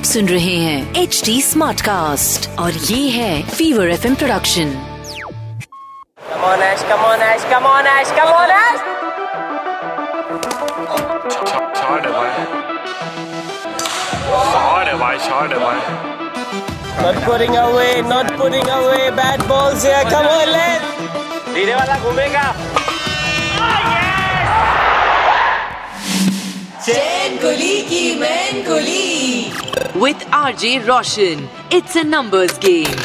आप सुन रहे हैं एच डी स्मार्ट कास्ट और ये है फीवर एफ़ एम प्रोडक्शन घूमेगा। चैन कुली की man Quli with R J Roshan it's a numbers game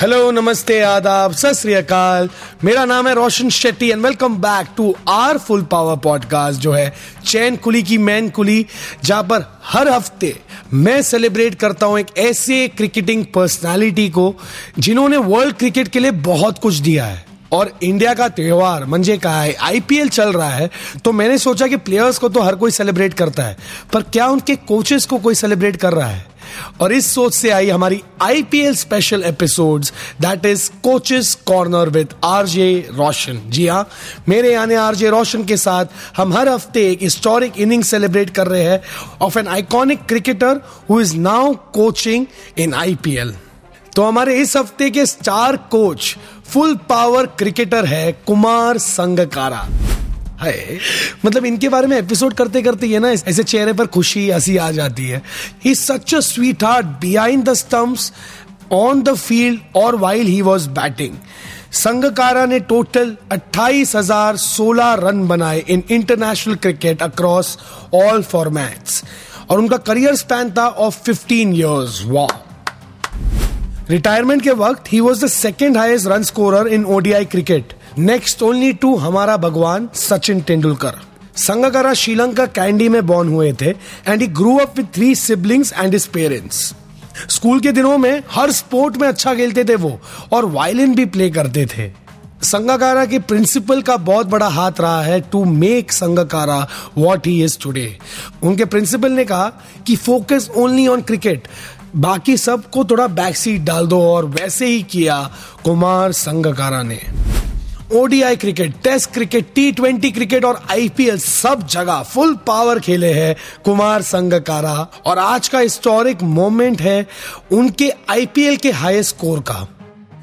hello नमस्ते आदाब सत अकाल। मेरा नाम है Roshan Shetty and welcome back to our full power podcast जो है चैन कुली की मैन कुली जहाँ पर हर हफ़्ते मैं सेलिब्रेट करता हूँ एक ऐसे क्रिकेटिंग पर्सनालिटी को जिन्होंने वर्ल्ड क्रिकेट के लिए बहुत कुछ दिया है। और इंडिया का त्योहार, मंजे का है? आईपीएल चल रहा है तो मैंने सोचा कि प्लेयर्स को तो हर कोई सेलिब्रेट करता है, पर क्या उनके कोचेस को कोई सेलिब्रेट कर रहा है? और इस सोच से आई हमारी IPL special episodes that is coaches corner with RJ Roshan जी हाँ मेरे यानी आरजे रोशन के साथ हम हर हफ़्ते एक हिस्टोरिक इनिंग सेलिब्रेट कर रहे हैं of an iconic cricketer who is now coaching in IPL तो हमारे इस हफ़्ते के star coach full power cricketer है कुमार संगकारा। है मतलब इनके बारे में एपिसोड करते करते ये ना ऐसे चेहरे पर खुशी हँसी आ जाती है। He such a sweetheart behind the stumps on the field और while he was batting Sangakkara ने टोटल 28,016 रन बनाए in international cricket across all formats और उनका करियर स्पैन था ऑफ़ 15 इयर्स वाह रिटायरमेंट के वक्त he was the second highest run scorer in ODI cricket next only to हमारा भगवान, सचिन तेंदुलकर. संगकारा श्रीलंका कैंडी में बॉर्न हुए थे and he grew up with three siblings and his parents school के दिनों में, हर स्पोर्ट में अच्छा खेलते थे वो, और वायलिन भी प्ले करते थे. संगकारा के प्रिंसिपल का बहुत बड़ा हाथ रहा है to make Sangakkara what he is today उनके प्रिंसिपल ने कहा कि फोकस ओनली ऑन क्रिकेट बाकी सबको थोड़ा बैक सीट डाल दो और वैसे ही किया कुमार संगकारा ने। ODI cricket test cricket T twenty cricket और आईपीएल सब जगह फुल पावर खेले हैं कुमार संगकारा। और आज का हिस्टोरिक मोमेंट है उनके आईपीएल के हाईएस्ट स्कोर का।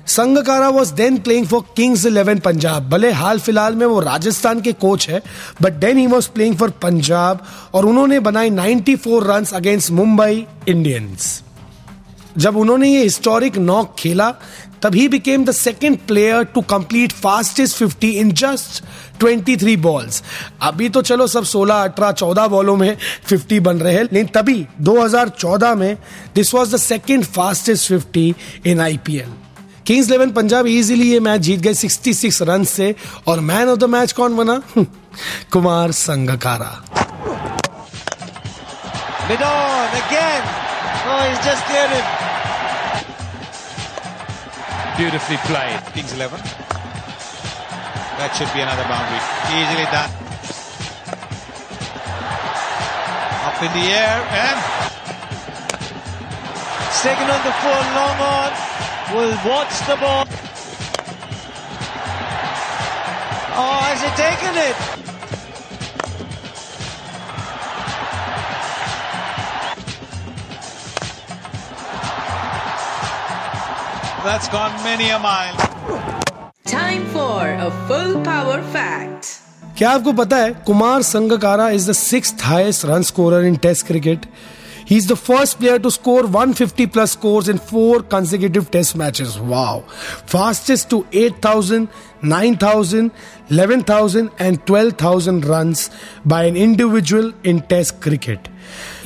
Sangakkara was then playing for Kings Eleven Punjab भले हाल फ़िलहाल में वो राजस्थान के कोच है but then he was playing for Punjab और उन्होंने बनाई 94 रन अगेंस्ट मुंबई इंडियंस जब उन्होंने ये हिस्टोरिक नॉक खेला तब he became the second player to complete fastest 50 in just 23 balls अभी तो चलो सब 16 18 14 बॉलों में 50 बन रहे हैं लेकिन तभी 2014 में this was the second fastest 50 in IPL Kings Eleven Punjab easily ये मैच जीत गए 66 रन से और मैन ऑफ़ द मैच कौन बना Kumar Sangakkara Midon again. Oh, he's just cleared. Beautifully played. Kings 11. That should be another boundary. Easily done. Up in the air and Second on the full long on. Will watch the ball. Oh, has he taken it? That's gone many a mile. Time for a full power fact. क्या आपको पता है Kumar Sangakkara is the sixth highest run scorer in test cricket He is the first player to score 150 plus scores in four consecutive test matches. Wow. Fastest to 8,000, 9,000, 11,000 and 12,000 runs by an individual in test cricket.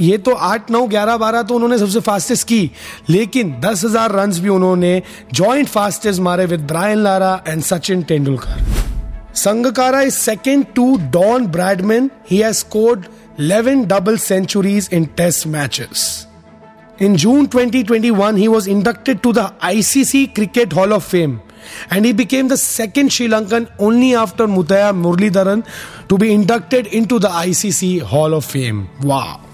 ये तो 8, 9, 11, 12 तो उन्होंने सबसे fastest की लेकिन 10,000 runs भी उन्होंने joint fastest मारे with Brian Lara and Sachin Tendulkar Sangakkara is second to Don Bradman. He has scored 11 double centuries in test matches. In June 2021, he was inducted to the ICC Cricket Hall of Fame and he became the second Sri Lankan only after Mutaya Muralidharan to be inducted into the ICC Hall of Fame. Wow.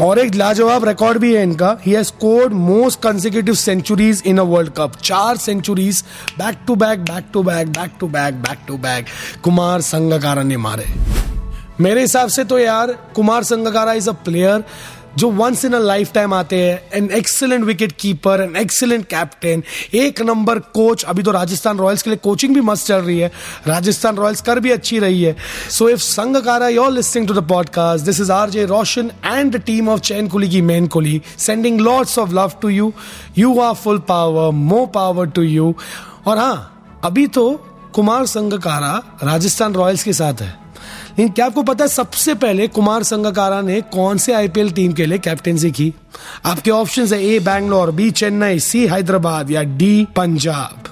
और एक लाजवाब record भी है इनका ही has scored most consecutive centuries in a World Cup चार centuries back to back back to back back to back back to back Kumar Sangakkara ने मारे मेरे हिसाब से तो यार, Kumar Sangakkara is a player जो once in a life time आते हैं an excellent wicket keeper an excellent captain एक नंबर कोच अभी तो राजस्थान रॉयल्स के लिए कोचिंग भी मस्त चल रही है। राजस्थान रॉयल्स कर भी अच्छी रही है। So if Sangakkara you're listening to the podcast this is R J Roshan and the team of Chain Kuli Ki Main Kuli sending lots of love to you you are full power more power to you और हाँ अभी तो Kumar Sangakkara Rajasthan Royals के साथ है। क्या आपको पता है सबसे पहले कुमार संगकारा ने कौन से आईपीएल टीम के लिए कैप्टनसी की? आपके ऑप्शंस है A, Bangalore, B, Chennai, C, Hyderabad या डी, पंजाब।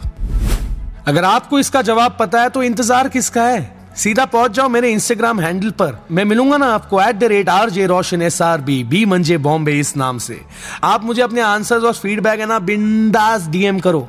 अगर आपको इसका जवाब पता है तो इंतज़ार किसका है? सीधा पहुँच जाओ मेरे इंस्टाग्राम हैंडल पर। मैं मिलूँगा ना आपको at the rate R J Roshan S R B B मंजे बॉम्बे इस नाम से। आप मुझे अपने आंसर्स और फीडबैक है ना बिंदास डीएम करो।